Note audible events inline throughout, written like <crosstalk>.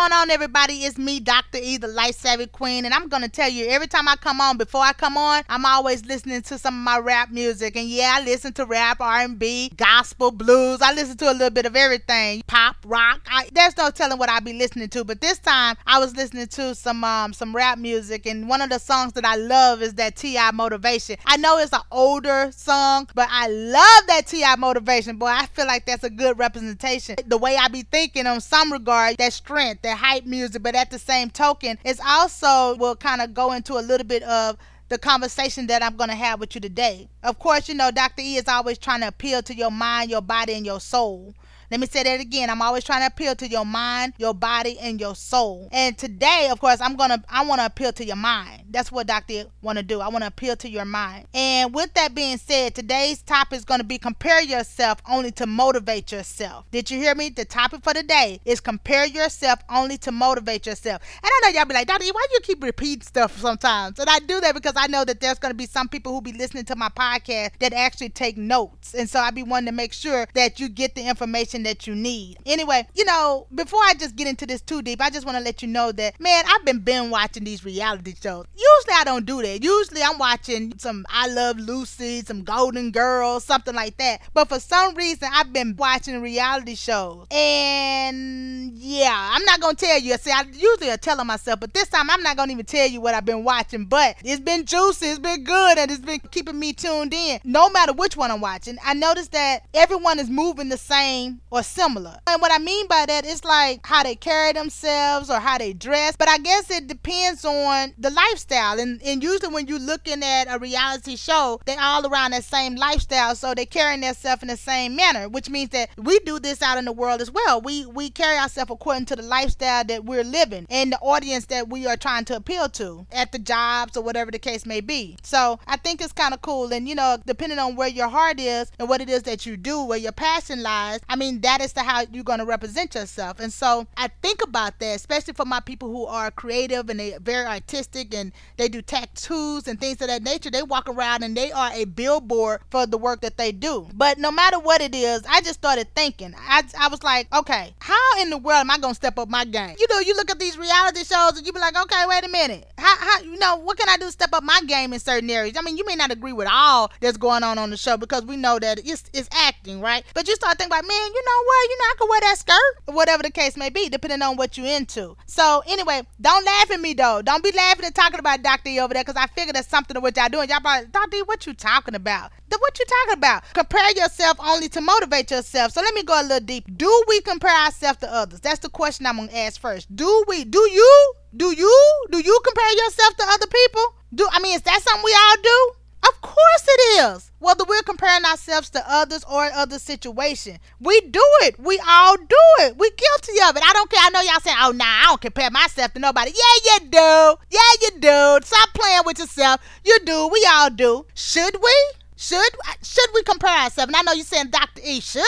going on, everybody? It's me, Dr. E, the Life Savvy Queen, and I'm gonna tell you every time I come on, before I come on, I'm always listening to some of my rap music. And yeah, I listen to rap, R&B, gospel, blues. I listen to a little bit of everything, pop, rock. I, there's no telling what I'll be listening to, but this time I was listening to some um some rap music, and one of the songs that I love is that T.I. Motivation. I know it's an older song, but I love that T.I. Motivation. Boy, I feel like that's a good representation. The way I be thinking on some regard, that strength, that hype music, but at the same token, it's also will kind of go into a little bit of the conversation that I'm going to have with you today. Of course, you know, Dr. E is always trying to appeal to your mind, your body, and your soul. Let me say that again. I'm always trying to appeal to your mind, your body, and your soul. And today, of course, I'm gonna I want to appeal to your mind. That's what Doctor want to do. I want to appeal to your mind. And with that being said, today's topic is going to be compare yourself only to motivate yourself. Did you hear me? The topic for today is compare yourself only to motivate yourself. And I know y'all be like, Doctor, why do you keep repeating stuff sometimes? And I do that because I know that there's going to be some people who be listening to my podcast that actually take notes. And so I be wanting to make sure that you get the information information that you need. Anyway, you know, before I just get into this too deep, I just want to let you know that, man, I've been been watching these reality shows. Usually I don't do that. Usually I'm watching some I Love Lucy, some Golden Girls, something like that. But for some reason, I've been watching reality shows. And yeah, I'm not going to tell you. See, I usually I tell myself, but this time I'm not going to even tell you what I've been watching. But it's been juicy, it's been good, and it's been keeping me tuned in. No matter which one I'm watching, I noticed that everyone is moving the same or similar. And what I mean by that is like how they carry themselves or how they dress. But I guess it depends on the lifestyle. And, and usually when you're looking at a reality show, they're all around that same lifestyle. So they're carrying themselves in the same manner, which means that we do this out in the world as well. We we carry ourselves according to the lifestyle that we're living and the audience that we are trying to appeal to at the jobs or whatever the case may be. So I think it's kind of cool. And you know, depending on where your heart is and what it is that you do, where your passion lies, I mean that is the how you're going to represent yourself. And so I think about that, especially for my people who are creative and they very artistic and they do tattoos and things of that nature. They walk around and they are a billboard for the work that they do. But no matter what it is, I just started thinking. I, I was like, okay, how in the world am I going to step up my game? You know, you look at these reality shows and you be like, okay, wait a minute. How, how, you know, what can I do to step up my game in certain areas? I mean, you may not agree with all that's going on on the show because we know that it's, it's acting, right? But you start thinking about, man, you know what? You know, I could wear that skirt, whatever the case may be, depending on what you're into. So anyway, don't laugh at me though. Don't be laughing and talking about Dr. E over there, because I figure that's something to what y'all doing. Y'all probably, Dr. E, what you talking about? What you talking about? Compare yourself only to motivate yourself. So let me go a little deep. Do we compare ourselves to others? That's the question I'm gonna ask first. Do we? Do you? Do you? Do you compare yourself to other people? Do I mean is that something we all do? Of course it is. Whether we're comparing ourselves to others or other situation, we do it. We all do it. We guilty of it. I don't care. I know y'all saying, "Oh, nah, I don't compare myself to nobody." Yeah, you do. Yeah, you do. Stop playing with yourself. You do. We all do. Should we? Should uh, should we compare ourselves? And I know you're saying, Doctor E. Should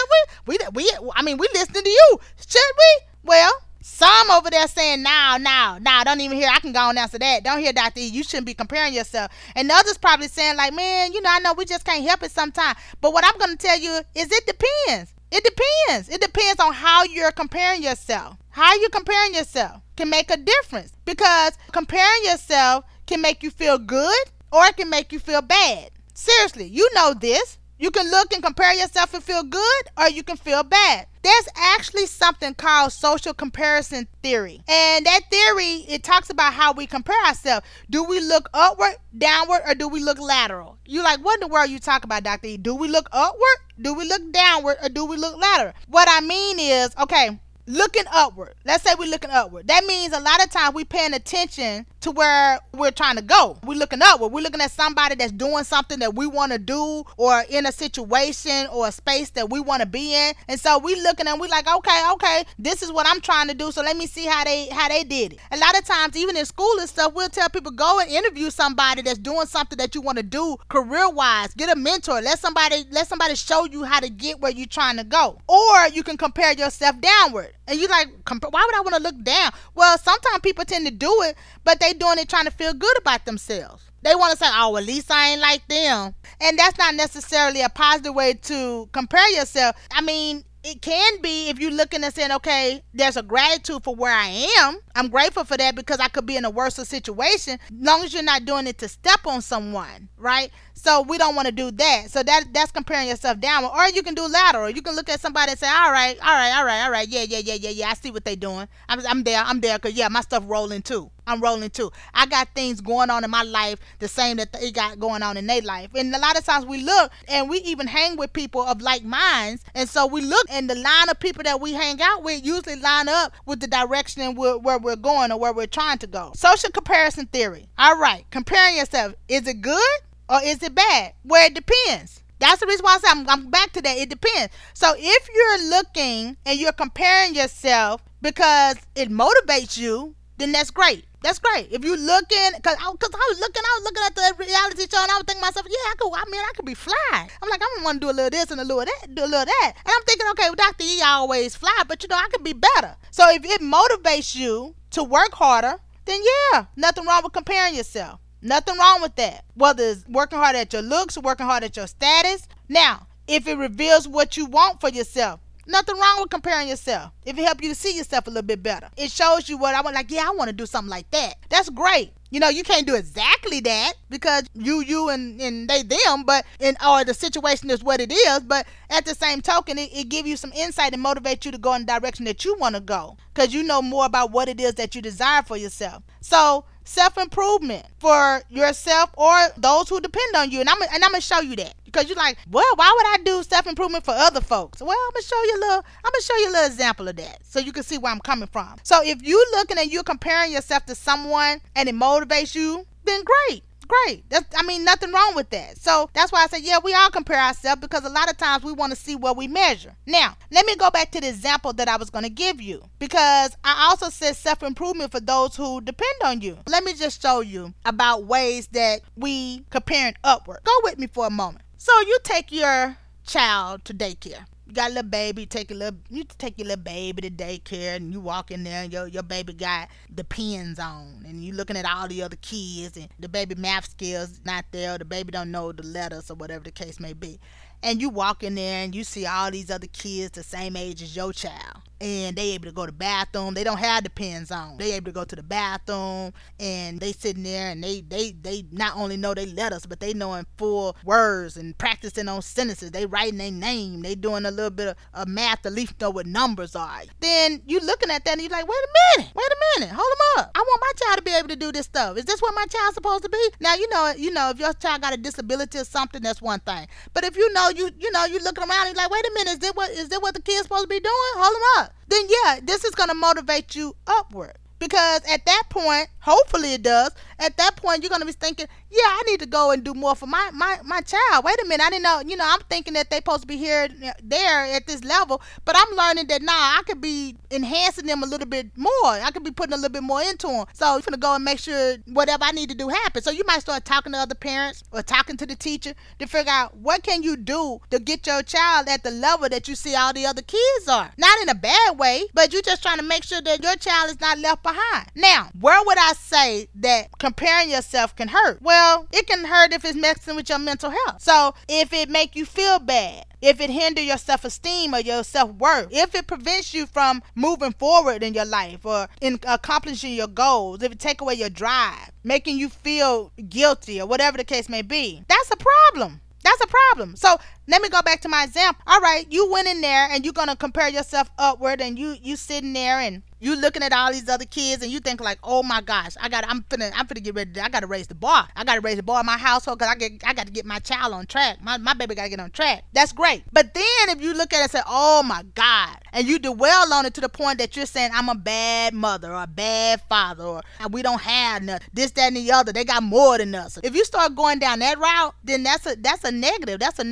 we? We we. I mean, we listening to you. Should we? Well, some over there saying, now, now, now, don't even hear. I can go and answer that. Don't hear Dr. E. You shouldn't be comparing yourself. And others probably saying, like, man, you know, I know we just can't help it sometimes. But what I'm going to tell you is it depends. It depends. It depends on how you're comparing yourself. How you're comparing yourself can make a difference because comparing yourself can make you feel good or it can make you feel bad. Seriously, you know this. You can look and compare yourself and feel good, or you can feel bad. There's actually something called social comparison theory. And that theory, it talks about how we compare ourselves. Do we look upward, downward, or do we look lateral? You like, what in the world you talk about, Dr. E? Do we look upward? Do we look downward or do we look lateral? What I mean is, okay, looking upward. Let's say we're looking upward. That means a lot of times we're paying attention to where we're trying to go. We're looking upward. We're looking at somebody that's doing something that we want to do or in a situation or a space that we want to be in. And so we looking and we like, okay, okay, this is what I'm trying to do. So let me see how they how they did it. A lot of times, even in school and stuff, we'll tell people go and interview somebody that's doing something that you want to do career wise. Get a mentor. Let somebody let somebody show you how to get where you're trying to go. Or you can compare yourself downward. And you like, why would I want to look down? Well, sometimes people tend to do it, but they doing it trying to feel good about themselves. They want to say, oh, at least I ain't like them. And that's not necessarily a positive way to compare yourself. I mean, it can be if you're looking and saying, okay, there's a gratitude for where I am. I'm grateful for that because I could be in a worse situation. As long as you're not doing it to step on someone, right? So we don't want to do that. So that that's comparing yourself down. Or you can do lateral. You can look at somebody and say, all right, all right, all right, all right, yeah, yeah, yeah, yeah, yeah. I see what they're doing. I'm, I'm there, I'm there, cause yeah, my stuff rolling too. I'm rolling too. I got things going on in my life the same that they got going on in their life. And a lot of times we look and we even hang with people of like minds. And so we look and the line of people that we hang out with usually line up with the direction where, where we're going or where we're trying to go. Social comparison theory. All right, comparing yourself. Is it good or is it bad? Well, it depends. That's the reason why I say I'm, I'm back to that. It depends. So if you're looking and you're comparing yourself because it motivates you, then that's great. That's great. If you looking, cause I, cause I was looking, I was looking at the reality show, and I was thinking myself, yeah, I could. I mean, I could be fly. I'm like, I'm want to do a little this and a little that, do a little that, and I'm thinking, okay, well, Doctor E always fly, but you know, I could be better. So if it motivates you to work harder, then yeah, nothing wrong with comparing yourself. Nothing wrong with that. Whether it's working hard at your looks, working hard at your status. Now, if it reveals what you want for yourself, Nothing wrong with comparing yourself. If it helps you to see yourself a little bit better, it shows you what I want. Like, yeah, I want to do something like that. That's great. You know, you can't do exactly that because you, you, and, and they, them, but in or the situation is what it is. But at the same token, it, it gives you some insight and motivate you to go in the direction that you want to go because you know more about what it is that you desire for yourself. So self improvement for yourself or those who depend on you. And I'm and I'm gonna show you that because you're like, well, why would I do self improvement for other folks? Well, I'm gonna show you a little. I'm gonna show you a little example of that so you can see where I'm coming from. So if you're looking and you're comparing yourself to someone and it motivates you, then great great. That's, I mean, nothing wrong with that. So that's why I say, yeah, we all compare ourselves because a lot of times we want to see what we measure. Now, let me go back to the example that I was going to give you because I also said self improvement for those who depend on you. Let me just show you about ways that we comparing upward. Go with me for a moment. So you take your child to daycare you got a little baby, take a little you take your little baby to daycare and you walk in there and your your baby got the pens on and you looking at all the other kids and the baby math skills not there, the baby don't know the letters or whatever the case may be. And you walk in there and you see all these other kids the same age as your child and they able to go to the bathroom. They don't have the pens on. They able to go to the bathroom and they sitting there and they they they not only know they letters, but they knowing full words and practicing on sentences. They writing their name. They doing a little bit of, of math at least know what numbers are. Then you looking at that and you like, wait a minute, wait a minute, hold them up. I want my child to be able to do this stuff. Is this what my child's supposed to be? Now you know, you know, if your child got a disability or something, that's one thing. But if you know you you know you looking around and like, wait a minute, is that what is this what the kid's supposed to be doing? Hold them up then yeah, this is going to motivate you upward. Because at that point, hopefully it does, at that point you're gonna be thinking, yeah, I need to go and do more for my my my child. Wait a minute, I didn't know. You know, I'm thinking that they supposed to be here there at this level, but I'm learning that nah, I could be enhancing them a little bit more. I could be putting a little bit more into them. So I'm gonna go and make sure whatever I need to do happens. So you might start talking to other parents or talking to the teacher to figure out what can you do to get your child at the level that you see all the other kids are. Not in a bad way, but you're just trying to make sure that your child is not left behind. Now, where would I say that comparing yourself can hurt? Well, it can hurt if it's messing with your mental health. So if it make you feel bad, if it hinder your self-esteem or your self-worth, if it prevents you from moving forward in your life or in accomplishing your goals, if it take away your drive, making you feel guilty or whatever the case may be, that's a problem. That's a problem. So let me go back to my example. All right, you went in there and you're gonna compare yourself upward, and you you sitting there and you looking at all these other kids and you think like, oh my gosh, I got, I'm finna, I'm finna get ready. To, I got to raise the bar. I got to raise the bar in my household because I get, I got to get my child on track. My, my baby got to get on track. That's great. But then if you look at it and say, oh my God, and you dwell on it to the point that you're saying I'm a bad mother or a bad father or we don't have nothing, this, that, and the other. They got more than us. If you start going down that route, then that's a, that's a negative. That's a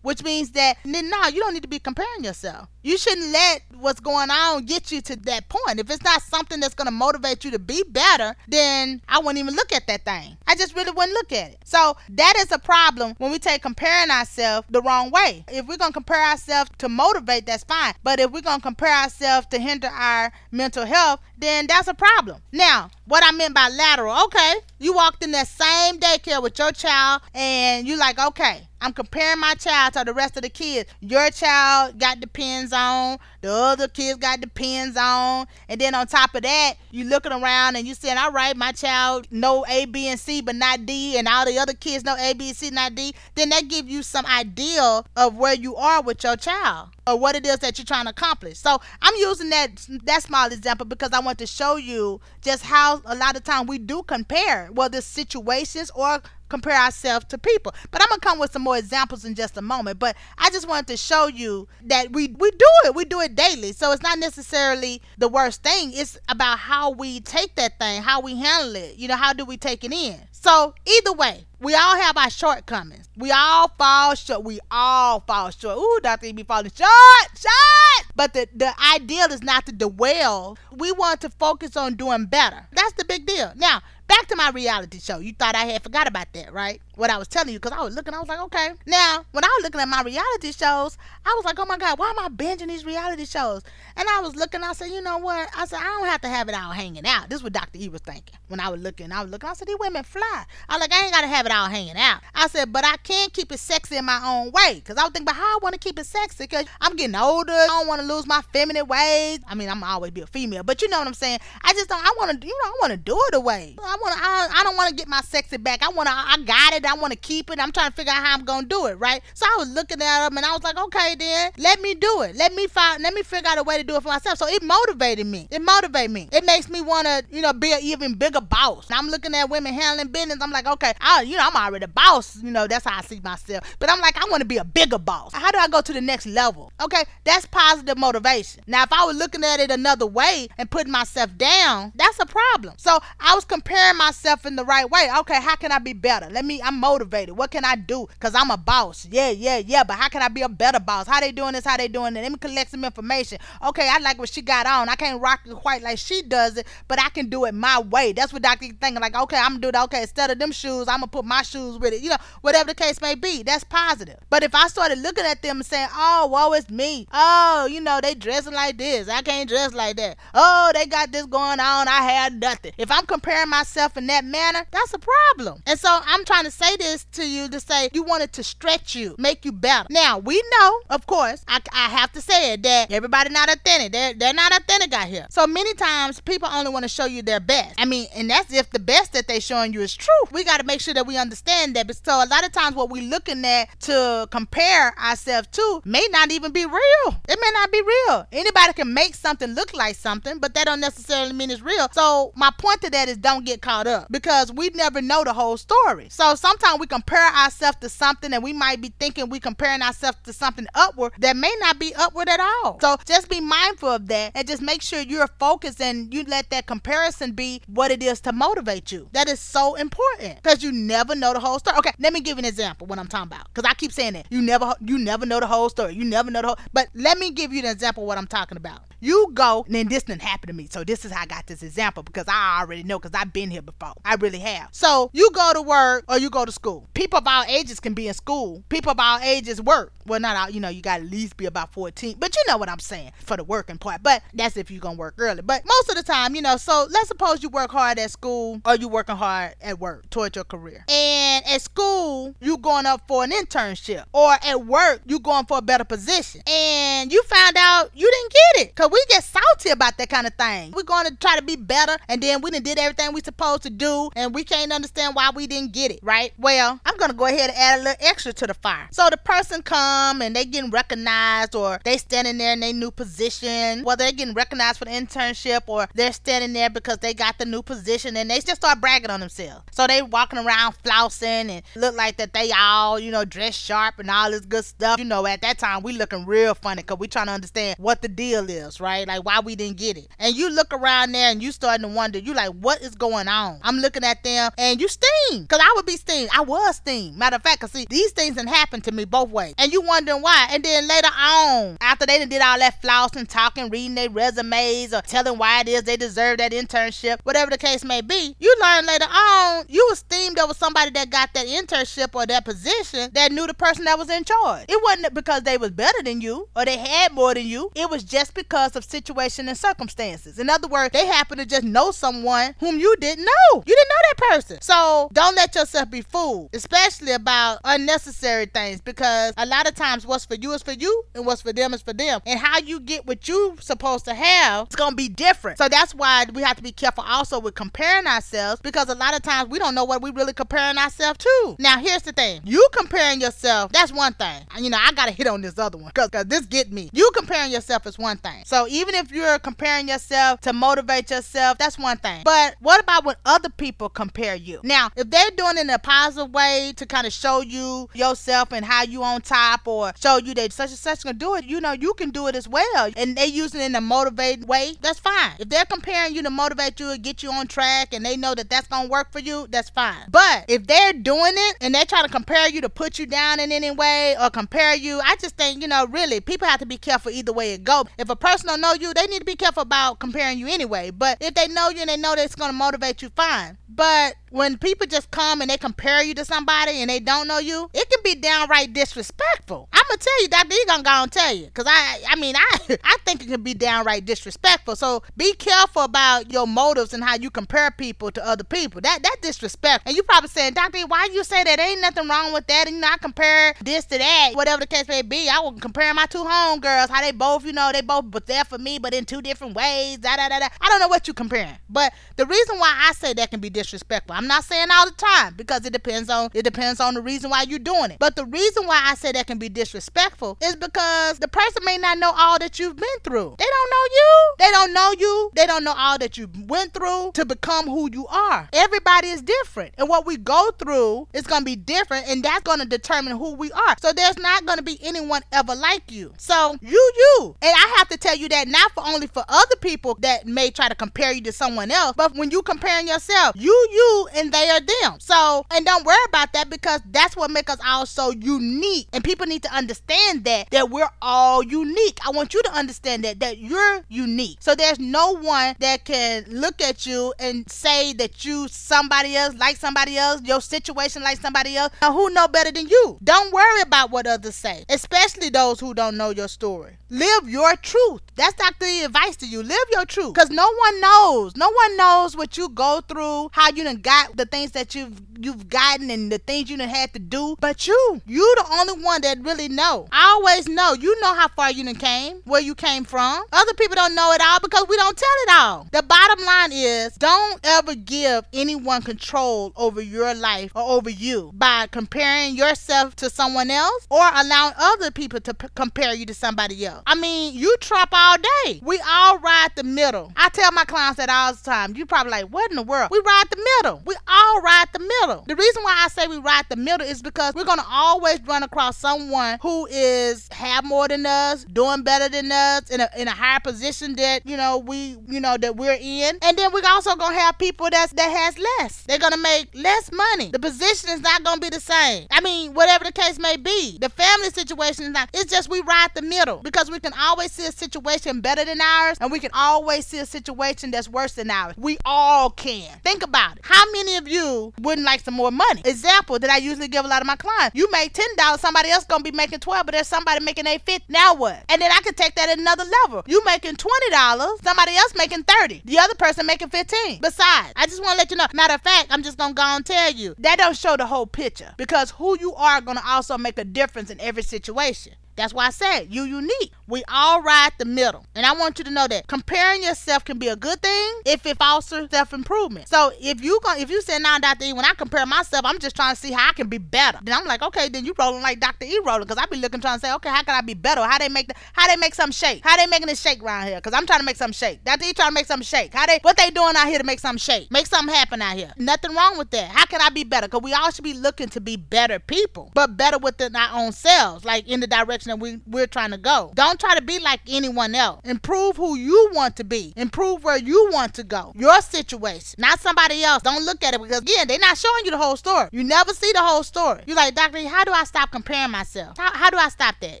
Which means that then no, you don't need to be comparing yourself. You shouldn't let what's going on get you to that point. If it's not something that's going to motivate you to be better, then I wouldn't even look at that thing. I just really wouldn't look at it. So that is a problem when we take comparing ourselves the wrong way. If we're going to compare ourselves to motivate, that's fine. But if we're going to compare ourselves to hinder our mental health, then that's a problem. Now, what I meant by lateral, okay, you walked in that same daycare with your child and you're like, okay, I'm comparing my child to the rest of the kids. Your child got the pins on, the other kids got the pins on, and then on top of that, you looking around and you saying, all right, my child know A, B, and C, but not D, and all the other kids know A, B, C, not D. Then that gives you some idea of where you are with your child or what it is that you're trying to accomplish. So I'm using that that small example because I want to show you just how a lot of time we do compare whether situations or compare ourselves to people. But I'm gonna come with some more examples in just a moment. But I just wanted to show you that we we do it. We do it daily. So it's not necessarily the worst thing. It's about how we take that thing, how we handle it. You know, how do we take it in? So either way, we all have our shortcomings. We all fall short. We all fall short. Ooh, Dr. E be falling short, short. But the, the ideal is not to dwell. We want to focus on doing better. That's the big deal. Now, back to my reality show. You thought I had forgot about that, right? What I was telling you, because I was looking, I was like, okay. Now, when I was looking at my reality shows, I was like, oh my God, why am I binging these reality shows? And I was looking, I said, you know what? I said, I don't have to have it all hanging out. This is what Dr. E was thinking when I was looking. I was looking, I said, these women fly. I like, I ain't got to have it all hanging out. I said, but I can keep it sexy in my own way. Because I was thinking about how I want to keep it sexy. Because I'm getting older. I don't want to lose my feminine ways. I mean, I'm always be a female, but you know what I'm saying? I just don't, I want to, you know, I want to do it away. I want to, I, I don't want to get my sexy back. I want to, I got it. I want to keep it. I'm trying to figure out how I'm gonna do it, right? So I was looking at them and I was like, okay, then let me do it. Let me find. Let me figure out a way to do it for myself. So it motivated me. It motivated me. It makes me want to, you know, be an even bigger boss. And I'm looking at women handling business. I'm like, okay, I, you know, I'm already a boss. You know, that's how I see myself. But I'm like, I want to be a bigger boss. How do I go to the next level? Okay, that's positive motivation. Now, if I was looking at it another way and putting myself down, that's a problem. So I was comparing myself in the right way. Okay, how can I be better? Let me. I'm motivated. What can I do? Cause I'm a boss. Yeah, yeah, yeah. But how can I be a better boss? How they doing this? How they doing it? Let me collect some information. Okay, I like what she got on. I can't rock it quite like she does it, but I can do it my way. That's what Dr. thinking. Like, okay, I'm gonna do that. Okay, instead of them shoes, I'm gonna put my shoes with it. You know, whatever the case may be. That's positive. But if I started looking at them and saying, oh, woe is me. Oh, you know, they dressing like this. I can't dress like that. Oh, they got this going on. I had nothing. If I'm comparing myself in that manner, that's a problem. And so I'm trying to say this to you to say you want it to stretch you, make you better. Now we know, of course, I, I have to say it that everybody not authentic. They're they're not authentic out here. So many times people only want to show you their best. I mean, and that's if the best that they showing you is true. We got to make sure that we understand that. So a lot of times what we looking at to compare ourselves to may not even be real. It may not be real. Anybody can make something look like something, but that don't necessarily mean it's real. So my point to that is don't get caught up because we never know the whole story. So sometimes we compare ourselves to something and we might be thinking we comparing ourselves to something upward that may not be upward at all. So just be mindful of that and just make sure you're focused and you let that comparison be what it is to motivate you. That is so important because you never know the whole story. Okay, let me give you an example what I'm talking about because I keep saying that you never you never know the whole story. You never know the whole. But let me give you an example what I'm talking about. You go, and then this didn't happen to me. So this is how I got this example because I already know because I've been here before. I really have. So you go to work or you go to school. People of our ages can be in school. People of our ages work. Well, not all, you know, you got to at least be about 14. But you know what I'm saying for the working part. But that's if you're going to work early. But most of the time, you know, so let's suppose you work hard at school or you working hard at work towards your career. And at school, you going up for an internship. Or at work, you going for a better position. And you found out you didn't get it. Because we get salty about that kind of thing. We're going to try to be better, and then we done did everything we supposed to do, and we can't understand why we didn't get it, right? Well, I'm gonna go ahead and add a little extra to the fire. So the person come and they getting recognized, or they standing there in their new position, whether they're getting recognized for the internship, or they're standing there because they got the new position, and they just start bragging on themselves. So they walking around flousing and look like that they all, you know, dress sharp and all this good stuff. You know, at that time we looking real funny because we trying to understand what the deal is, right? Like why we didn't get it. And you look around there and you starting to wonder, you like, what is going on? I'm looking at them and you steam. Cause I would be steam. I was steam. Matter of fact, cause see, these things didn't happen to me both ways. And you wondering why. And then later on, after they done did all that flossing, talking, reading their resumes, or telling why it is they deserve that internship, whatever the case may be, you learn later on you was steamed over somebody that got that internship or that position that knew the person that was in charge. It wasn't because they was better than you or they had more than you. It was just because because of situation and circumstances. In other words, they happen to just know someone whom you didn't know. You didn't know that person. So don't let yourself be fooled, especially about unnecessary things because a lot of times what's for you is for you and what's for them is for them. And how you get what you're supposed to have, it's gonna be different. So that's why we have to be careful also with comparing ourselves because a lot of times we don't know what we're really comparing ourselves to. Now here's the thing. You comparing yourself, that's one thing. You know, I gotta hit on this other one because this get me. You comparing yourself is one thing. So even if you're comparing yourself to motivate yourself, that's one thing. But what about when other people compare you? Now, if they're doing it in a positive way to kind of show you yourself and how you on top or show you that such and such can do it, you know, you can do it as well. And they using it in a motivated way, that's fine. If they're comparing you to motivate you and get you on track and they know that that's gonna work for you, that's fine. But if they're doing it and they're trying to compare you to put you down in any way or compare you, I just think, you know, really, people have to be careful either way it go. If a person don't know you, they need to be careful about comparing you anyway. But if they know you and they know that it's gonna motivate you, fine. But when people just come and they compare you to somebody and they don't know you, it can be downright disrespectful. I'm gonna tell you, Doctor E gonna go and tell you, cause I, I mean, I, <laughs> I think it can be downright disrespectful. So be careful about your motives and how you compare people to other people. That that disrespect. And you probably saying, Doctor E, why you say that? Ain't nothing wrong with that. And you know, I compare this to that, whatever the case may be. I will compare my two homegirls, how they both, you know, they both but there for me, but in two different ways. Da da da da. I don't know what you comparing, but the reason why I say that can be disrespectful. Not saying all the time because it depends on it depends on the reason why you're doing it. But the reason why I say that can be disrespectful is because the person may not know all that you've been through. They don't know you. They don't know you. They don't know all that you went through to become who you are. Everybody is different. And what we go through is going to be different and that's going to determine who we are. So there's not going to be anyone ever like you. So you you. And I have to tell you that not for only for other people that may try to compare you to someone else, but when you comparing yourself, you you and they are them. So, and don't worry about that because that's what makes us all so unique. And people need to understand that that we're all unique. I want you to understand that that you're unique. So there's no one that can look at you and say that you somebody else like somebody else, your situation like somebody else. Now, who know better than you? Don't worry about what others say, especially those who don't know your story. Live your truth. That's Dr. E advice to you. Live your truth. Because no one knows. No one knows what you go through, how you done got the things that you've you've gotten and the things you done had to do. But you, you the only one that really know. I always know. You know how far you done came, where you came from. Other people don't know it all because we don't tell it all. The bottom line is don't ever give anyone control over your life or over you by comparing yourself to someone else or allowing other people to p- compare you to somebody else. I mean, you trap all day. We all ride the middle. I tell my clients that all the time. You probably like, what in the world? We ride the middle. We all ride the middle. The reason why I say we ride the middle is because we're gonna always run across someone who is have more than us, doing better than us, in a in a higher position that you know we you know that we're in, and then we're also gonna have people that's that has less. They're gonna make less money. The position is not gonna be the same. I mean, whatever the case may be, the family situation is not. It's just we ride the middle because we can always see a situation better than ours, and we can always see a situation that's worse than ours. We all can. Think about it. How many of you wouldn't like some more money? Example that I usually give a lot of my clients. You make ten dollars, somebody else gonna be making twelve, but there's somebody making eight fifty. Now what? And then I could take that at another level. You making twenty dollars, somebody else making thirty. The other person making fifteen. Besides, I just want to let you know. Matter of fact, I'm just gonna go and tell you that don't show the whole picture because who you are gonna also make a difference in every situation. That's why I said you unique. We all ride the middle. And I want you to know that comparing yourself can be a good thing if it fosters self-improvement. So if you go, if you say now Dr. E, when I compare myself, I'm just trying to see how I can be better. Then I'm like, okay, then you rolling like Dr. E rolling. Cause I be looking trying to say, okay, how can I be better? How they make the, how they make some shake? How they making it shake around here? Cause I'm trying to make some shake. Dr. E trying to make something shake. How they what they doing out here to make something shake? Make something happen out here. Nothing wrong with that. How can I be better? Cause we all should be looking to be better people, but better within our own selves, like in the direction that we, we're trying to go. Don't try to be like anyone else. Improve who you want to be. Improve where you want to go. Your situation, not somebody else. Don't look at it because again, they're not showing you the whole story. You never see the whole story. You're like, Doctor, how do I stop comparing myself? How, how do I stop that?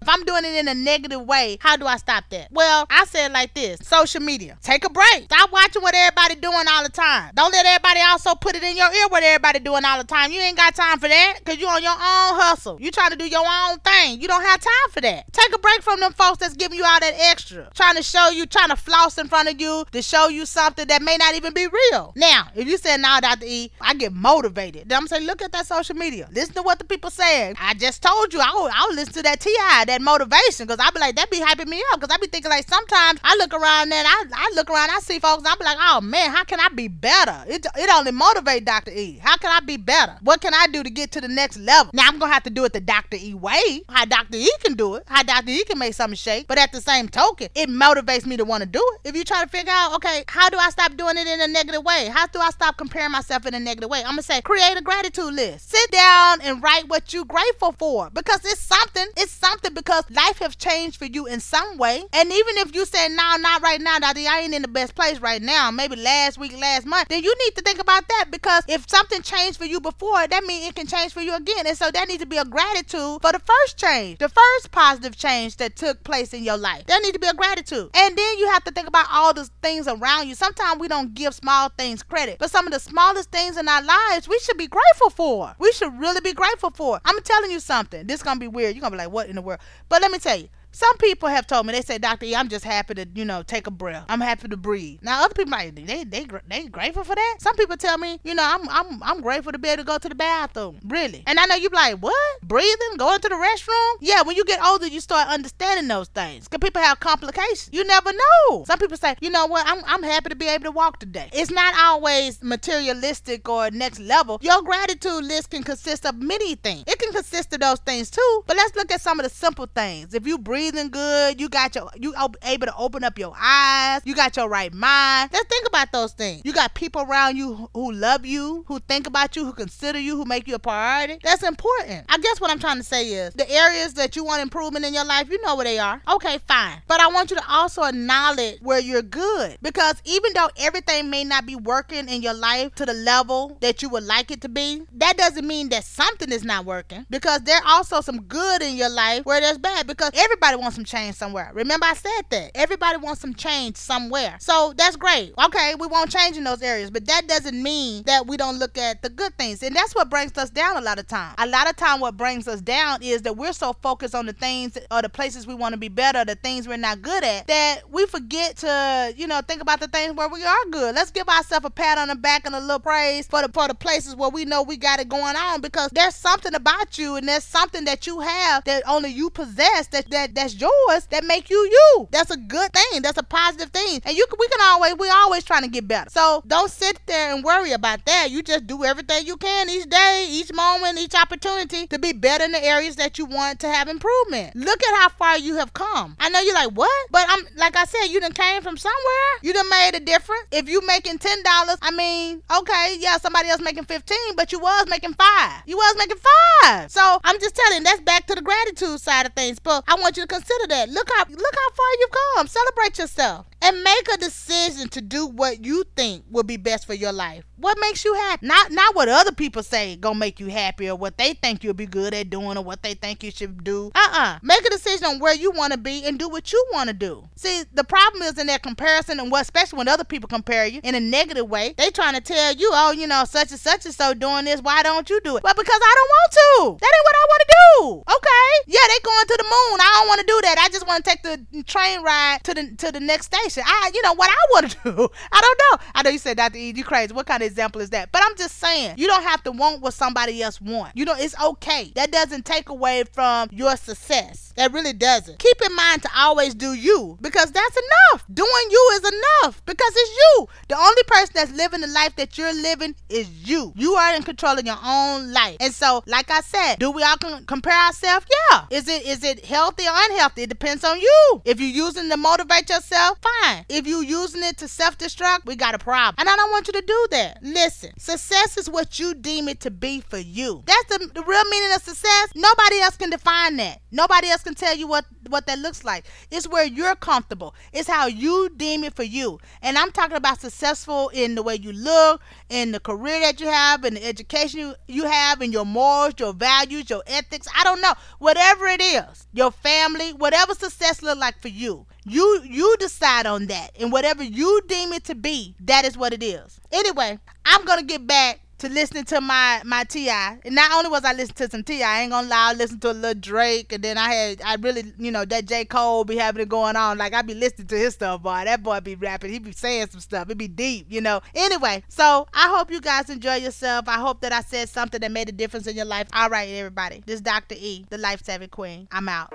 If I'm doing it in a negative way, how do I stop that? Well, I said like this: social media. Take a break. Stop watching what everybody doing all the time. Don't let everybody also put it in your ear what everybody doing all the time. You ain't got time for that because you on your own hustle. You trying to do your own thing. You don't have time enough of that. Take a break from them folks that's giving you all that extra, trying to show you, trying to floss in front of you to show you something that may not even be real. Now, if you say, nah, Dr. E, I get motivated. Then I'm saying, look at that social media. Listen to what the people saying. I just told you, I'll, I'll listen to that TI, that motivation, because I'll be like, that be hyping me up. Because I be thinking, like, sometimes I look around and I, I look around, I see folks, I be like, oh man, how can I be better? It, it only motivate Dr. E. How can I be better? What can I do to get to the next level? Now, I'm going to have to do it the Dr. E way. How Dr. E can do it. How Dr. E can make something shake. But at the same token, it motivates me to want to do it. If you try to figure out, okay, how do I stop doing it in a negative way? How do I stop comparing myself in a negative way? I'm gonna say create a gratitude list. Sit down and write what you're grateful for because it's something. It's something because life has changed for you in some way. And even if you say no, not right now, Daddy, I ain't in the best place right now. Maybe last week, last month. Then you need to think about that because if something changed for you before, that means it can change for you again. And so that needs to be a gratitude for the first change, the first positive change that took place in your life. There need to be a gratitude. And then you have to think about all the things around you. Sometimes we don't give small things credit, but some of the smallest things in our lives we should be grateful for. We should really be grateful for. I'm telling you something. This is gonna be weird. You're gonna be like, what in the world? But let me tell you, some people have told me they say, Doctor I'm just happy to you know take a breath. I'm happy to breathe. Now other people like they they they grateful for that. Some people tell me, you know, I'm I'm I'm grateful to be able to go to the bathroom. Really, and I know you be like, what? Breathing, going to the restroom? Yeah, when you get older, you start understanding those things. Cause people have complications. You never know. Some people say, you know what? I'm I'm happy to be able to walk today. It's not always materialistic or next level. Your gratitude list can consist of many things. It can consist of those things too. But let's look at some of the simple things. If you breathe breathing good. You got your you able to open up your eyes. You got your right mind. Let's think about those things. You got people around you who love you, who think about you, who consider you, who make you a priority. That's important. I guess what I'm trying to say is the areas that you want improvement in your life, you know where they are. Okay, fine. But I want you to also acknowledge where you're good because even though everything may not be working in your life to the level that you would like it to be, that doesn't mean that something is not working because there also some good in your life where there's bad because everybody wants some change somewhere. Remember, I said that. Everybody wants some change somewhere. So that's great. Okay, we won't change in those areas, but that doesn't mean that we don't look at the good things. And that's what brings us down a lot of time. A lot of time, what brings us down is that we're so focused on the things or the places we want to be better, the things we're not good at, that we forget to, you know, think about the things where we are good. Let's give ourselves a pat on the back and a little praise for the for the places where we know we got it going on because there's something about you and there's something that you have that only you possess that, that that's yours that make you you. That's a good thing. That's a positive thing. And you can, we can always we always trying to get better. So don't sit there and worry about that. You just do everything you can each day, each moment, each opportunity to be better in the areas that you want to have improvement. Look at how far you have come. I know you're like, what? But I'm like I said, you done came from somewhere. You done made a difference. If you making ten dollars, I mean, okay, yeah, somebody else making fifteen, but you was making five. You was making five. So I'm just telling, that's back to the gratitude side of things. But I want you to consider that. Look how look how far you've come. Celebrate yourself and make a decision to do what you think will be best for your life. What makes you happy? Not not what other people say gonna make you happy or what they think you'll be good at doing or what they think you should do. Uh-uh. Make a decision on where you want to be and do what you want to do. See, the problem is in that comparison and what especially when other people compare you in a negative way, they trying to tell you, oh, you know, such and such and so doing this, why don't you do it? Well, because I don't want to. That ain't what I want to do. Okay. Yeah, they going to the moon. I don't want to do that. I just want to take the train ride to the to the next station. I you know what I want to <laughs> do. I don't know. I know you said Dr. E, you crazy. What kind of example is that? But I'm just saying, you don't have to want what somebody else wants. You know, it's okay. That doesn't take away from your success. That really doesn't. Keep in mind to always do you because that's enough. Doing you is enough because it's you. The only person that's living the life that you're living is you. You are in control of your own life. And so, like I said, do we all compare ourselves? Yeah. Is it is it healthy or unhealthy? It depends on you. If you're using to motivate yourself, fine. If you're using it to self-destruct, we got a problem. And I don't want you to do that. Listen, success is what you deem it to be for you. That's the, the real meaning of success. Nobody else can define that. Nobody else can tell you what what that looks like. It's where you're comfortable. It's how you deem it for you. And I'm talking about successful in the way you look, in the career that you have, in the education you, you have, in your morals, your values, your ethics. I don't know. Whatever it is, your family, whatever success look like for you. You you decide on that. And whatever you deem it to be, that is what it is. Anyway, I'm gonna get back to listening to my my Ti. And not only was I listening to some T.I., I ain't gonna lie, I listened to a little Drake, and then I had I really you know that J Cole be having it going on. Like I be listening to his stuff, boy. That boy be rapping. He be saying some stuff. It be deep, you know. Anyway, so I hope you guys enjoy yourself. I hope that I said something that made a difference in your life. All right, everybody. This is Dr. E, the Life Savvy Queen. I'm out.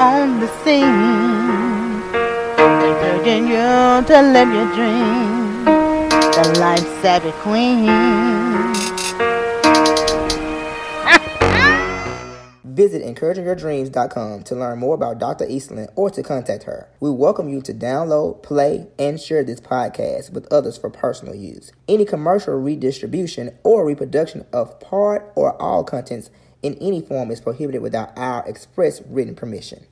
On the scene, you to live your dream. The Life Savvy Queen. <laughs> Visit encouragingyourdreams.com to learn more about Dr. Eastland or to contact her. We welcome you to download, play, and share this podcast with others for personal use. Any commercial redistribution or reproduction of part or all contents in any form is prohibited without our express written permission.